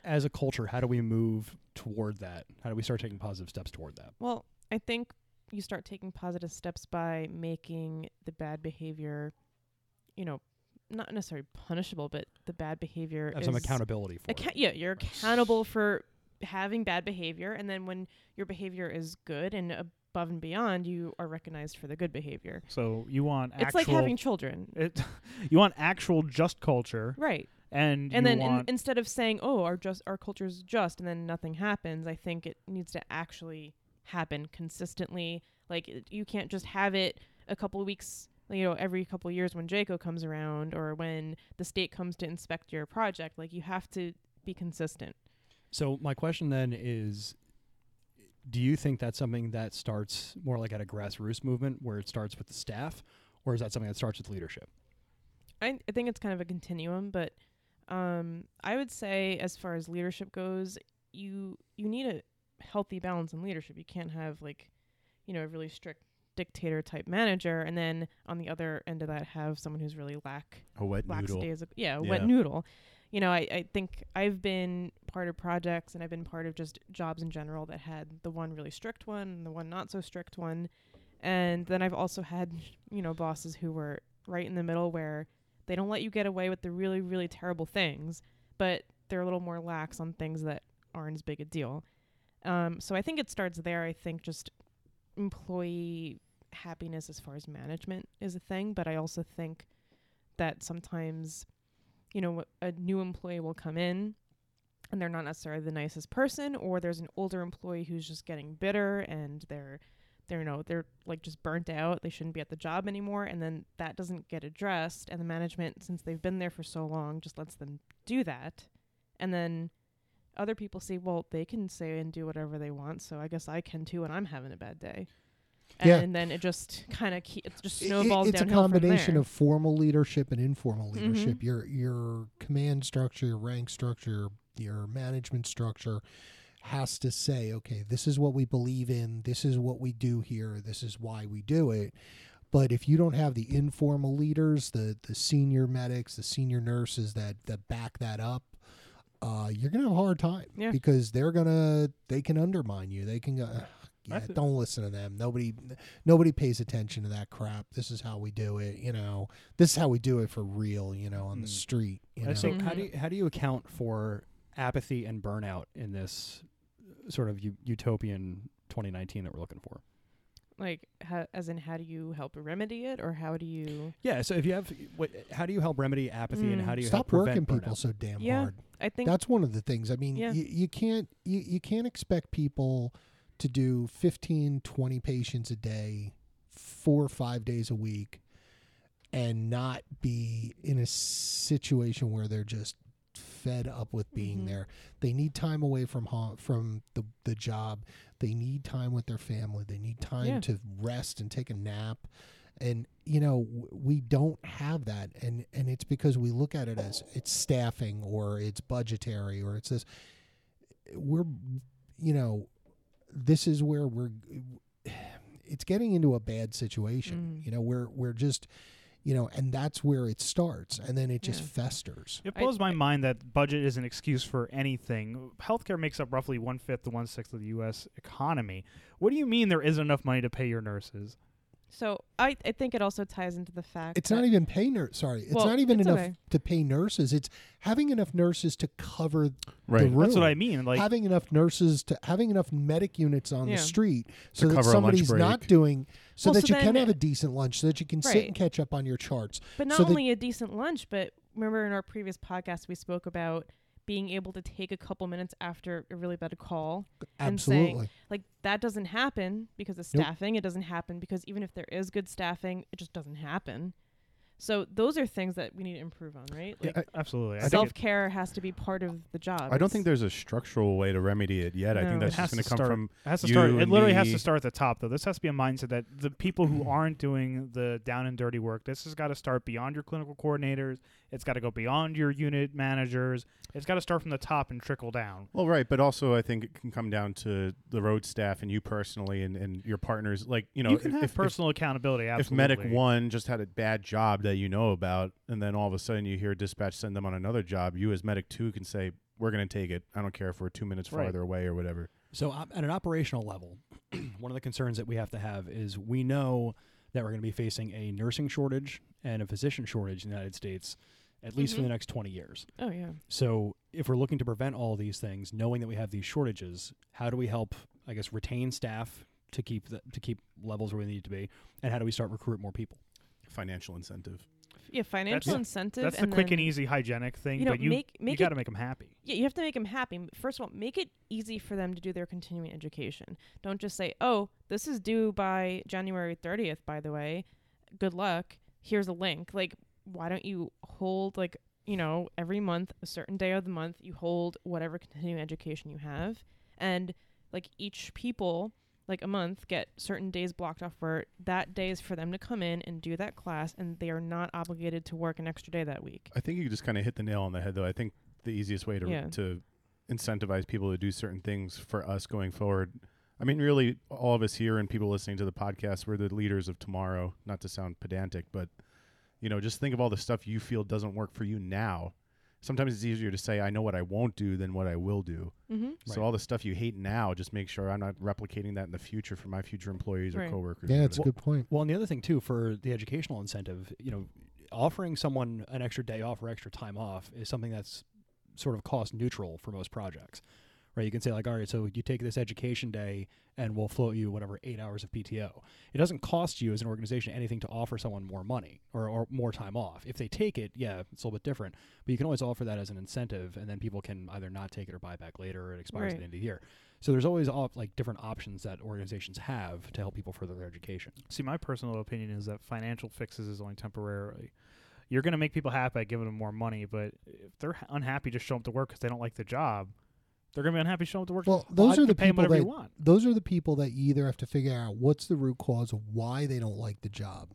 as a culture, how do we move toward that? How do we start taking positive steps toward that? well i think you start taking positive steps by making the bad behavior you know not necessarily punishable but the bad behavior Have is some accountability for Acca- it. yeah, you're accountable for having bad behavior, and then when your behavior is good and above and beyond, you are recognized for the good behavior. So you want It's like having children, it, you want actual just culture, right? and And then in, instead of saying, "Oh, our just our culture is just," and then nothing happens, I think it needs to actually happen consistently. Like you can't just have it a couple of weeks. You know, every couple of years when JCAHO comes around or when the state comes to inspect your project, like you have to be consistent. So my question then is do you think that's something that starts more like at a grassroots movement where it starts with the staff or is that something that starts with leadership? I, I think it's kind of a continuum, but um, I would say as far as leadership goes, you you need a healthy balance in leadership. You can't have like, you know, a really strict dictator type manager, and then on the other end of that have someone who's really lack a wet noodle. lackadaisical. Yeah, a Yeah. wet noodle. You know, I, I think I've been part of projects and I've been part of just jobs in general that had the one really strict one and the one not so strict one. And then I've also had, you know, bosses who were right in the middle where they don't let you get away with the really, really terrible things, but they're a little more lax on things that aren't as big a deal. Um, so I think it starts there. I think just employee happiness as far as management is a thing, but I also think that sometimes, you know, a new employee will come in and they're not necessarily the nicest person, or there's an older employee who's just getting bitter and they're they're you know they're like just burnt out. They shouldn't be at the job anymore. And then that doesn't get addressed. And the management since they've been there for so long just lets them do that. And then other people say well they can say and do whatever they want so i guess i can too when i'm having a bad day Yeah. and then it just kind of ke- it just snowballs it's a downhill from combination there. of formal leadership and informal Mhm. leadership. Your your command structure, your rank structure, your management structure has to say, okay, this is what we believe in, this is what we do here, this is why we do it. But if you don't have the informal leaders, the the senior medics, the senior nurses that that back that up, uh, you're gonna have a hard time Yeah. because they're gonna they can undermine you. They can go. "Ugh, Yeah, thi- don't listen to them. Nobody, nobody pays attention to that crap. This is how we do it. You know, this is how we do it for real. You know, on the Mm. street. You I know? So how Mhm. do you, how do you account for apathy and burnout in this sort of u- utopian 2019 that we're looking for? Like how, as in how do you help remedy it or how do you Yeah. So if you have, what, how do you help remedy apathy and Mm. how do you Stop help working people burnout? so damn Yeah. hard. i think That's one of the things. I mean, Yeah. you, you can't you, you can't expect people to do 15, 20 patients a day, four or five days a week, and not be in a situation where they're just fed up with being Mhm. there. They need time away from home, from the the job. They need time with their family. They need time Yeah. to rest and take a nap. And you know w- we don't have that, and and it's because we look at it as it's staffing or it's budgetary or it's this. We're, you know, this is where we're. It's getting into a bad situation. Mm. You know, we're we're just, you know, and that's where it starts, and then it just Yeah. festers. It I- blows my I- mind that budget is an excuse for anything. Healthcare makes up roughly one fifth to one sixth of the U.S. economy. What do you mean there isn't enough money to pay your nurses? So I, I think it also ties into the fact It's that not even pay nurse. Sorry, it's Well, not even it's enough okay. to pay nurses. It's having enough nurses to cover Right. room. That's what I mean. Like having enough nurses to having enough medic units on Yeah. the street so that cover a lunch somebody's not break. doing so Well, that so you can have a decent lunch so that you can sit Right. and catch up on your charts. But not so that- only a decent lunch, but remember in our previous podcast we spoke about being able to take a couple minutes after a really bad call. And saying- Like that doesn't happen because of Nope. staffing. It doesn't happen because even if there is good staffing, it just doesn't happen. So those are things that we need to improve on, right? Yeah, I- absolutely. Self care has to be part of the job. I don't think there's a structural way to remedy it yet. I No. think It that's has just going to to come start- from It has to you start. It and literally has to start at the top, though. This has to be a mindset that the people who mm-hmm. aren't doing the down and dirty work, this has got to start beyond your clinical coordinators. It's got to go beyond your unit managers. It's got to start from the top and trickle down. Well, right, but also I think it can come down to the road staff and you personally and, and your partners. Like you know, you can if, have if, personal accountability. Absolutely. if medic one just had a bad job that you know about, and then all of a sudden you hear dispatch send them on another job, you as medic two can say, "We're going to take it. I don't care if we're two minutes Right. farther away or whatever." So op- at an operational level, one of the concerns that we have to have is we know that we're going to be facing a nursing shortage and a physician shortage in the United States at least for Mhm. the next 20 years. Oh yeah. So if we're looking to prevent all these things, knowing that we have these shortages, how do we help I guess retain staff to keep the, to keep levels where we need to be and how do we start recruit more people? Financial incentive. Yeah, financial That's- incentive. That's the and quick then, and easy hygienic thing, You know, but you make you make got to make them happy. Yeah, you have to make them happy. M- First of all, make it easy for them to do their continuing education. Don't just say, "Oh, this is due by January 30th, by the way. Good luck. Here's a link." Like, why don't you hold like, you know, every month, a certain day of the month, you hold whatever continuing education you have and like each people like a month get certain days blocked off where that day is for them to come in and do that class and they are not obligated to work an extra day that week. I think you just kind of hit the nail on the head, though. I think the easiest way to Yeah. to incentivize people to do certain things for us going forward. I mean, really, all of us here and people listening to the podcast, we're the leaders of tomorrow. Not to sound pedantic, but you know, just think of all the stuff you feel doesn't work for you now. Sometimes it's easier to say I know what I won't do than what I will do. Mhm. So Right. all the stuff you hate now, just make sure I'm not replicating that in the future for my future employees or Right. coworkers. Yeah, or it's a good point. Well, and the other thing too for the educational incentive, you know, offering someone an extra day off or extra time off is something that's sort of cost neutral for most projects. Right? You can say like, all right, so you take this education day and we'll float you whatever eight hours of PTO. It doesn't cost you as an organization anything to offer someone more money or, or more time off. If they take it, yeah, it's a little bit different. But you can always offer that as an incentive, and then people can either not take it or buy back later, or it expires at the end of the year. So there's always op- like different options that organizations have to help people further their education. See, my personal opinion is that financial fixes is only temporarily. You're going to make people happy by giving them more money, but if they're unhappy, just show up to work because they don't like the job. They're going to be unhappy showing up to work. Well, those are the can pay 'em people that those are the people that you either have to figure out what's the root cause of why they don't like the job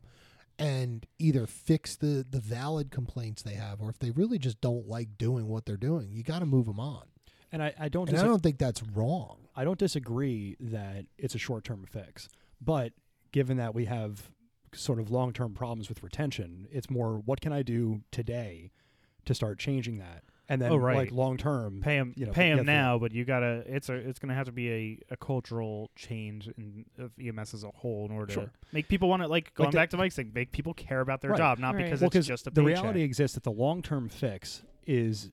and either fix the the valid complaints they have or if they really just don't like doing what they're doing you got to move them on. And I, I don't and i don't think that's wrong. I don't disagree that it's a short term fix, but given that we have sort of long term problems with retention, it's more what can I do today to start changing that, and then Oh, right. like long term, Pay them, you know, pay 'em yeah, for- now, but you gotta. It's a. It's gonna have to be a, a cultural change in of EMS as a whole in order Sure. to make people want to like going the- back to Mike's thing. Make people care about their Right. job, not Right. because well, it's just a the paycheck. reality exists that the long term fix is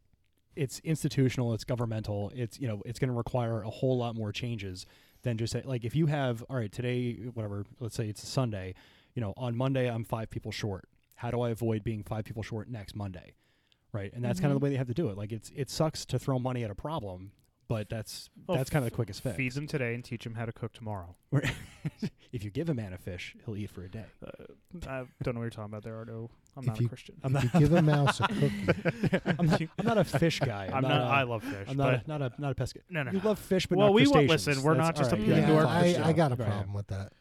it's institutional, it's governmental, it's you know it's going to require a whole lot more changes than just say, like if you have all right today whatever let's say it's a Sunday, you know on Monday I'm five people short. How do I avoid being five people short next Monday? Right, and that's kind of the way they have to do it. Like it's it sucks to throw money at a problem, but that's Well, that's kind of the quickest fix. Feed them today and teach them how to cook tomorrow. if you give a man a fish, he'll eat for a day. Uh, I don't know what you're talking about there, Ardo. I'm If not you- a Christian. I'm If not. you give a mouse a cookie, I'm not, I'm not a fish guy. I'm, I'm not. not. a- I love fish. I'm not. but A, not a. Not a pesca. no, no, You love fish, but Well, not we won't listen, we're That's not just all a right. Yeah, yeah, Pandora I, fish I got a Go ahead. problem with that.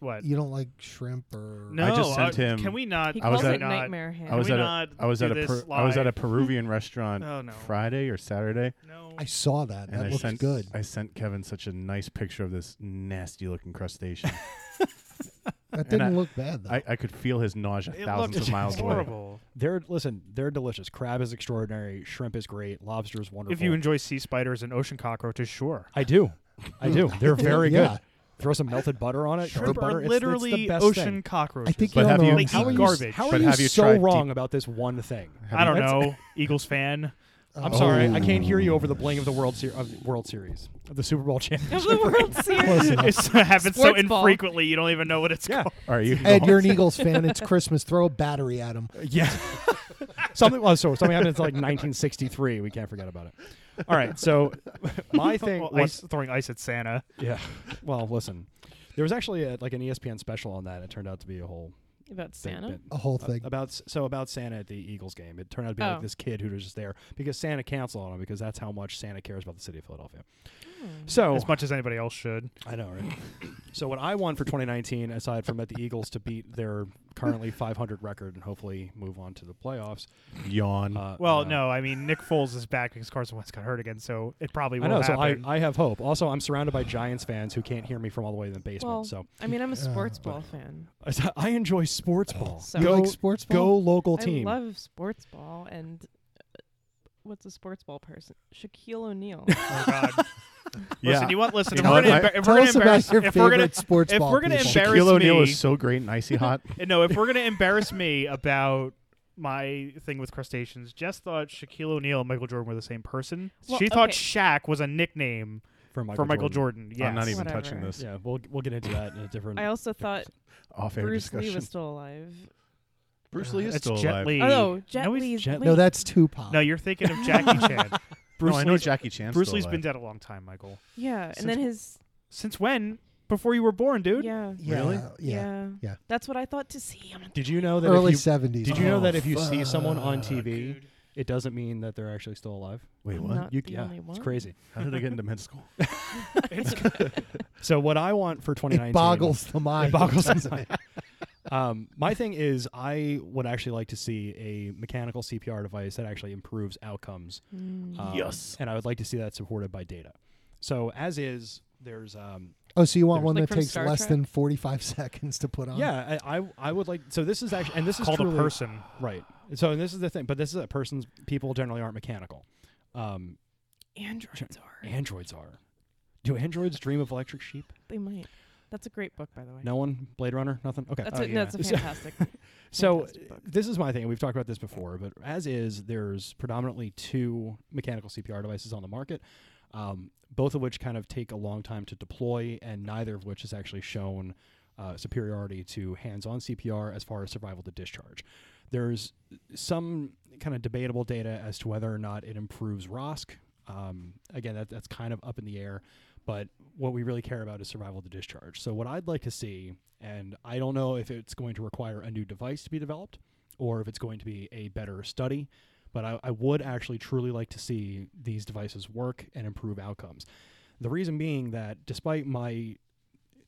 What? You don't like shrimp or No, I just sent uh, him- Can we not? He I was calls at- it not, nightmare ham. I was Can at we a, not I was do at a this per, I was at a? Peruvian restaurant Oh no. Friday or Saturday, No. I saw that. and That I looks sent good. I sent Kevin such a nice picture of this nasty looking crustacean. That didn't I- look bad though. I, I could feel his nausea it thousands looked of miles away. horrible. They're listen. They're delicious. Crab is extraordinary. Shrimp is great. Lobster is wonderful. If you enjoy sea spiders and ocean cockroaches, sure. I do. I do. They're very Yeah. good. Throw some melted butter on it. Shrimp butter. are it's- it's the literally best ocean thing. cockroaches. I think But you have don't you- know They How eat are you, garbage. How are But you have you so tried wrong deep- about this one thing? Have I don't That's- know. Eagles fan. Um, I'm oh. sorry. I Oh. can't hear you over the bling of the World Ser- of the World Series of the Super Bowl of the World Series. Close enough. It's happens so Sports ball. infrequently you don't even know what it's Yeah. called. Are you? Ed, you're an Eagles fan. It's Christmas. Throw a battery at him. Yeah. something. Well, so something happened in like 1963. We can't forget about it. All right. So my thing. Well, was- ice, throwing ice at Santa. Yeah. Well, listen. There was actually a, like an ESPN special on that. It turned out to be a whole About. Santa. bit. A whole Uh, thing. about s- so about Santa at the Eagles game. It turned out to be Oh. like this kid who was just there because Santa canceled on him because that's how much Santa cares about the city of Philadelphia. Hmm. So As much as anybody else should. I know, right? so what I want for 2019, aside from at the Eagles to beat their currently 500 record and hopefully move on to the playoffs. Yawn. Uh, Well, uh, no, I mean Nick Foles is back because Carson Wentz got hurt again, so it probably will I know. So I, happen. I have hope. Also, I'm surrounded by Giants fans who can't hear me from all the way in the basement. Well, so I mean, I'm a sports but- ball fan. I enjoy sports ball. So- You go like sports ball? go local team. I love sports ball and uh, what's a sports ball person? Shaquille O'Neal. oh God. yeah. Listen, you want listen. You if we're gonna, what? embar- if Tell we're gonna us about embarrass, your if we're gonna favorite sports if ball we're gonna people. embarrass Shaquille O'Neal me- is so great and icy hot. no, if we're gonna embarrass me about my thing with crustaceans, Jess thought Shaquille O'Neal and Michael Jordan were the same person. Well, she thought okay. Shaq was a nickname for Michael, for Michael Jordan. Yes. I'm not even Whatever. touching this. Yeah, we'll we'll get into that in a different. I also thought Off air Bruce Lee discussion. was still alive. Bruce uh, Lee is It's still Jet alive. Li. Oh no, Jet No, he's Li's Jet- wait, No, that's Tupac. No, you're thinking of Jackie Chan. Bruce no, I know Lee's, Jackie Chan. Bruce still Lee's alive. been dead a long time, Michael. yeah, Since and then his Since when? Before you were born, dude. yeah, yeah, Really? Yeah. yeah, yeah. That's what I thought to see. I'm Did you know that Early if you, 70s. did you know Oh, that if you see someone on fuck. TV, it doesn't mean that they're actually still alive? Wait, I'm what? not You, the yeah, only it's crazy. How did I get into med school? So what I want for 2019 It boggles the mind. It boggles the doesn't mind. it? Um, my thing is, I would actually like to see a mechanical CPR device that actually improves outcomes. Mm. um, Yes. and I would like to see that supported by data. So as is, there's um, Oh, so you want There's- one Like that takes Star less Trek? than 45 seconds to put on? yeah, I, I I would like. So this is actually, and this is Called truly, a person. right? So and this is the thing, but this is a person's. People generally aren't mechanical. Um, Androids are. androids are. Do androids dream of electric sheep? They might. That's a great book, by the way. No one. Blade Runner. Nothing. Okay. That's Oh, a, yeah. that's a fantastic. So fantastic book. this is my thing. We've talked about this before, but as is, there's predominantly two mechanical CPR devices on the market, um, both of which kind of take a long time to deploy, and neither of which has actually shown uh, superiority to hands-on CPR as far as survival to discharge. There's some kind of debatable data as to whether or not it improves ROSC. Um, again, that, that's kind of up in the air, but what we really care about is survival to discharge. So what I'd like to see, and I don't know if it's going to require a new device to be developed or if it's going to be a better study, but I, I would actually truly like to see these devices work and improve outcomes. The reason being that despite my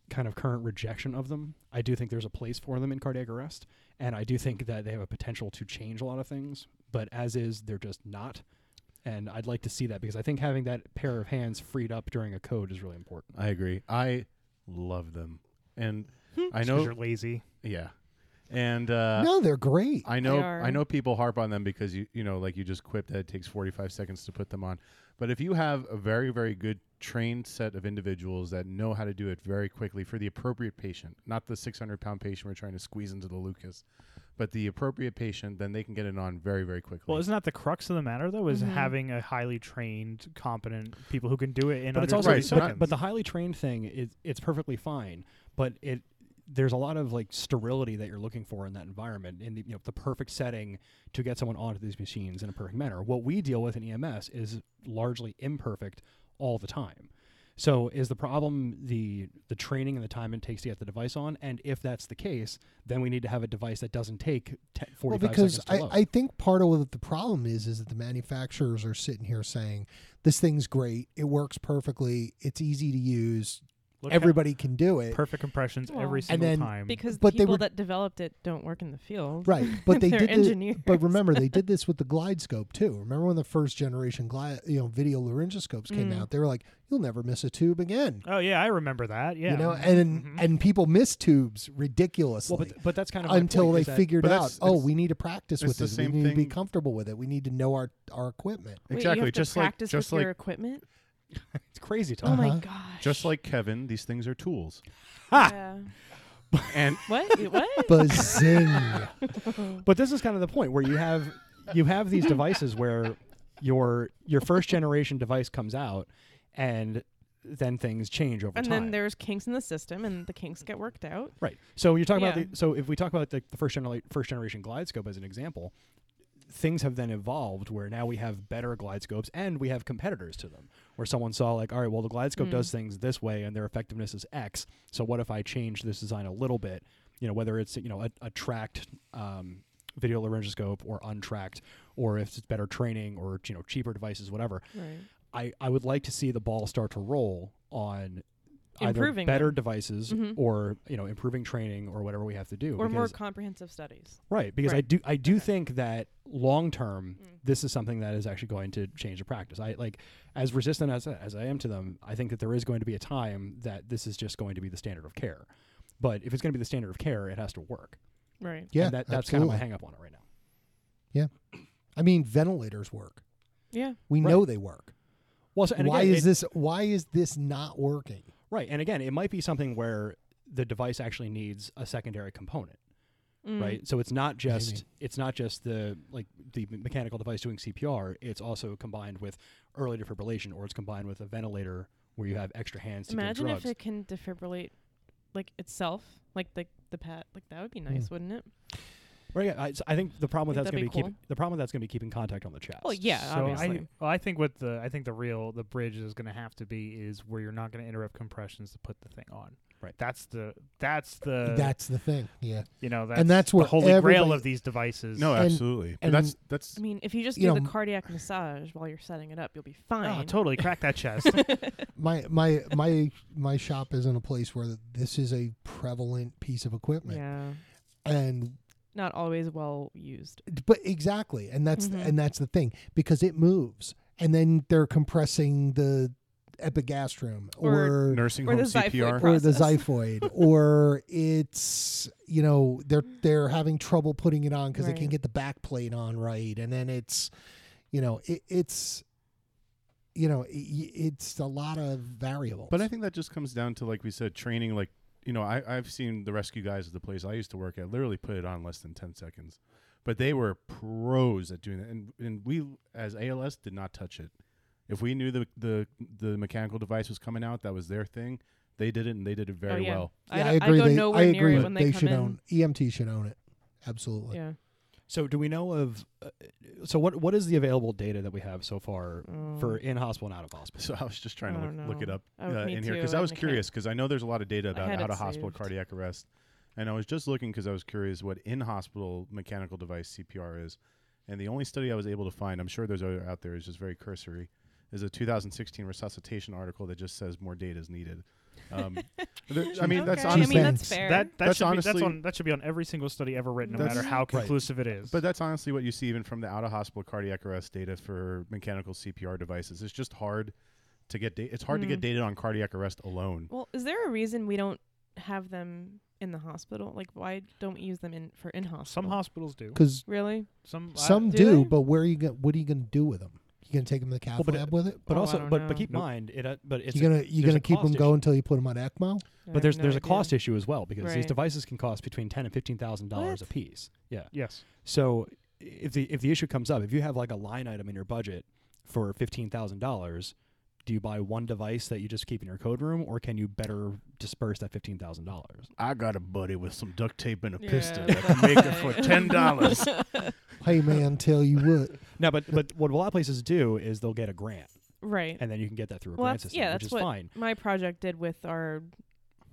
kind of current rejection of them, I do think there's a place for them in cardiac arrest, and I do think that they have a potential to change a lot of things, but as is, they're just not. And I'd like to see that because I think having that pair of hands freed up during a code is really important. I agree. I love them, and I know. you're lazy. Yeah, and uh, no, they're great. I know. are. I know people harp on them because you you know like you just quip that it takes 45 seconds to put them on. But if you have a very very good trained set of individuals that know how to do it very quickly for the appropriate patient, not the 600 pound patient we're trying to squeeze into the Lucas, but the appropriate patient, then they can get it on very very quickly. Well, isn't that the crux of the matter, though? Is Mhm. having a highly trained, competent people who can do it in but it's also Right, so but, seconds. but the highly trained thing is it's perfectly fine but it there's a lot of like sterility that you're looking for in that environment in the, you know the perfect setting to get someone onto these machines in a perfect manner what we deal with in EMS is largely imperfect all the time. So is the problem the the training and the time it takes to get the device on? And if that's the case, then we need to have a device that doesn't take 10, 45 well, because I, load. I think part of what the problem is is that the manufacturers are sitting here saying this thing's great, it works perfectly, it's easy to use, Look everybody can do it. perfect compressions Well- every And single then- time. because But the they people were- that developed it don't work in the field. Right, but they They're did. The, engineers. but remember, they did this with the glide scope too. Remember when the first generation glide, you know, video laryngoscopes came Mm. out? They were like, "You'll never miss a tube again." oh yeah, I remember that. Yeah, You know, and Mhm. and people miss tubes ridiculously well, but, but that's kind of until point, they is that- figured But out, that's- oh, it's- we need to practice with the this. we need to be comfortable with it. We need to know our our equipment. Wait, exactly. You have just to like practice just with like your equipment. it's crazy talk. Oh my Uh-huh. gosh. just like Kevin, these things are tools. Yeah. And What? Wait, what? Bazing! But this is kind of the point where you have you have these devices where your your first generation device comes out and then things change over time. and time. then there's kinks in the system, and the kinks get worked out. right. So you're talking Yeah. about the, so if we talk about the, the first generation first generation glide scope as an example, things have then evolved where now we have better glide scopes and we have competitors to them where someone saw like all right well the glide scope Mm. does things this way and their effectiveness is x so what if i change this design a little bit you know whether it's you know a, a tracked um, video laryngoscope or untracked or if it's better training or you know cheaper devices whatever Right. i i would like to see the ball start to roll on either Improving better them. devices Mhm. or you know improving training or whatever we have to do Or more comprehensive studies. Right, because I do I do Okay. think that long term Mm. this is something that is actually going to change the practice. I like as resistant as as I am to them, I think that there is going to be a time that this is just going to be the standard of care. But if it's going to be the standard of care, it has to work. Right. Yeah, and that, that's absolutely. kind of my hang up on it right now. Yeah. I mean, ventilators work. Yeah. We Right. know they work. Well, so, and why again, is it- this? Why is this not working? Right? And again, it might be something where the device actually needs a secondary component. Mm. right? So it's not just Maybe. it's not just the like the mechanical device doing CPR. It's also combined with early defibrillation, or it's combined with a ventilator where you have extra hands to Imagine give if it can defibrillate like itself, like the the pad. Like that would be Hmm. nice, wouldn't it? Right, yeah, I, I think the problem with that's going to that'd be be keeping the problem with that's going to be keeping contact on the chest. Well, yeah, so obviously. I, well, I think what the I think the real the bridge is going to have to be is where you're not going to interrupt compressions to put the thing on. Right. That's the that's the That's the thing. Yeah. you know that's and that's the where holy grail of these devices. no, And- absolutely. But and- that's that's I mean, if you just You do know, the cardiac massage while you're setting it up, you'll be oh, fine. oh, totally crack that chest. My my my my shop is in a place where this is a prevalent piece of equipment, Yeah. and Not always well used. but exactly, and that's Mhm. and that's the thing because it moves, and then they're compressing the epigastrium Or- or nursing or home the xiphoid CPR. pro- or the xiphoid, or it's you know they're they're having trouble putting it on because they can't get the back plate on right, and then it's you know it, it's you know i- i it's a lot of variables. But I think that just comes down to like we said, training. Like you know, I I've seen the rescue guys at the place I used to work at literally put it on less than ten seconds, but they were pros at doing that, and and we as ALS did not touch it. If we knew the the the mechanical device was coming out, that was their thing. They did it, and they did it oh, very oh, yeah. well. I, yeah, d- I agree. I go they, nowhere I near agree. it but when they, they, come should in. own EMT should own it. Absolutely. Yeah. So do we know of? Uh, so what what is the available data that we have so far for Mm. in hospital and out of hospital? So I was just trying to look, don't look it up Oh, uh, me in here because I was curious because I know there's a lot of data about out of hospital cardiac arrest, and I was just looking because I was curious what in hospital mechanical device CPR is, and the only study I was able to find, I'm sure there's other out there, is just very cursory, is a 2016 resuscitation article that just says more data is needed. Um, there- I mean, that's Okay, honestly, I mean, that's fair. that that That's should be, that's on that should be on every single study ever written, no matter how Right. conclusive it is. But that's honestly what you see even from the out of hospital cardiac arrest data for mechanical CPR devices. It's just hard to get data. It's hard to get Mm. data on cardiac arrest alone. well, is there a reason we don't have them in the hospital? Like, why don't we use them in for in hospital? some hospitals do. Because Really? Some I- some do do, but where are you going? What are you going to do with them? You going to take them to the cath Well, but lab with it? But Oh, I also, don't but but keep in Nope. mind it. Uh, but it's you gonna you there's gonna a keep them cost going until you put them on ECMO? I But there's no there's a idea. cost issue as well because these Right. devices can cost between ten and fifteen thousand dollars a What? piece. Yeah. yes. So if the if the issue comes up, if you have like a line item in your budget for fifteen thousand dollars, do you buy one device that you just keep in your code room, or can you better disperse that fifteen thousand dollars? I got a buddy with some duct tape and a Yeah. piston that can make it for ten dollars. Hey man, tell you what. No, but but what a lot of places do is they'll get a grant. Right. and then you can get that through a Well, grant system, yeah, which that's is what- fine. My project did with our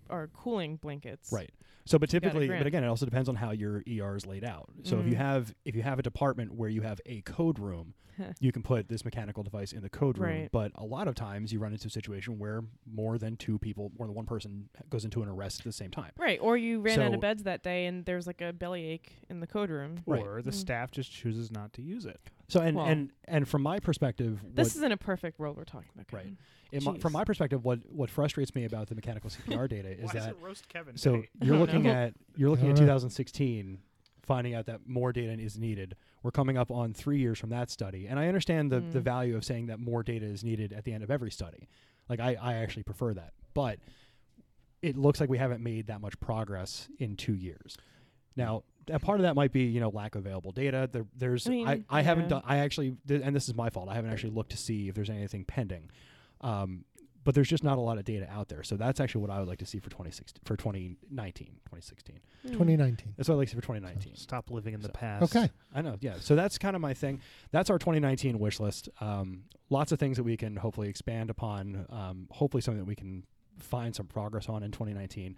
our cooling blankets. Right. So, but You got a typically, but again, it also depends on how your ER is laid out. So, if you Mm. have if you have a department where you have a code room, you can put this mechanical device in the code room. Right. But a lot of times, you run into a situation where more than two people, more than one person, goes into an arrest at the same time. Right. Or you ran out of beds that day and there's like a bellyache in the code room. Right. Or the Mm. staff just chooses not to use it. So, and Well- and and from my perspective, This isn't a perfect world we're talking about. Right. Kevin. in my, from my perspective, what what frustrates me about the mechanical CPR data is Why that is it roast Kevin So day? you're looking no. at you're looking I at don't 2016, finding out that more data is needed. We're coming up on three years from that study, and I understand the the Mm. value of saying that more data is needed at the end of every study. Like I I actually prefer that, but it looks like we haven't made that much progress in two years. Now, a part of that might be you know lack of available data. There, there's I I, mean, I haven't done I actually th- and this is my fault. I haven't actually looked to see if there's anything pending. Um, but there's just not a lot of data out there. So that's actually what I would like to see for 2016 for 2019, 2016. Mm. 2019. That's what I'd like to see for 2019. Stop living in the So- past. Okay. I know, yeah. So that's kind of my thing. That's our 2019 wish list. Um, lots of things that we can hopefully expand upon. Um, hopefully, something that we can find some progress on in 2019.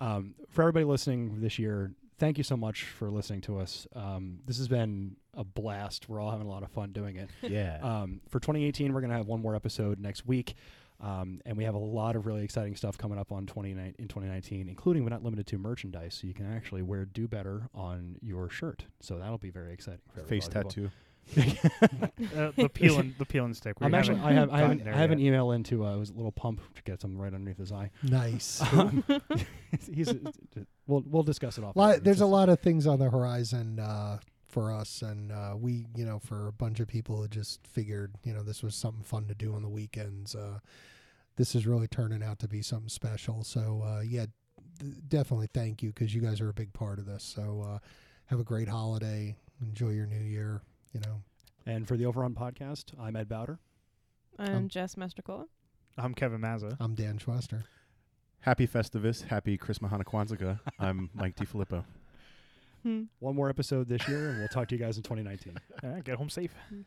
Um, for everybody listening this year, thank you so much for listening to us. Um, this has been a blast. We're all having a lot of fun doing it. Yeah. Um, for 2018, we're going to have one more episode next week. Um, and we have a lot of really exciting stuff coming up on 29 in 2019, including but not limited to merchandise. So you can actually wear "Do Better" on your shirt. So that'll be very exciting. For Face everybody. tattoo. Uh, the peel and the peel and stick. we I'm actually I haven't I have, an, I have an email into uh, it was a little pump to get something right underneath his eye. Nice. Um, he's we'll we'll discuss it off. lot, there's a lot of things on the horizon uh, for us, and uh, we, you know, for a bunch of people who just figured, you know, this was something fun to do on the weekends. Uh, this is really turning out to be something special. So, uh, yeah, d- definitely thank you because you guys are a big part of this. So, uh, have a great holiday. Enjoy your new year. You know, And for the Overrun podcast, I'm Ed Bowder. I'm Um, Jess Mastercola. I'm Kevin Mazza. I'm Dan Schwester. Happy Festivus. Happy Chris Mahana Kwanzaa. I'm Mike DiFilippo. Hmm. One more episode this year, and we'll talk to you guys in 2019. All right, get home safe. Mm.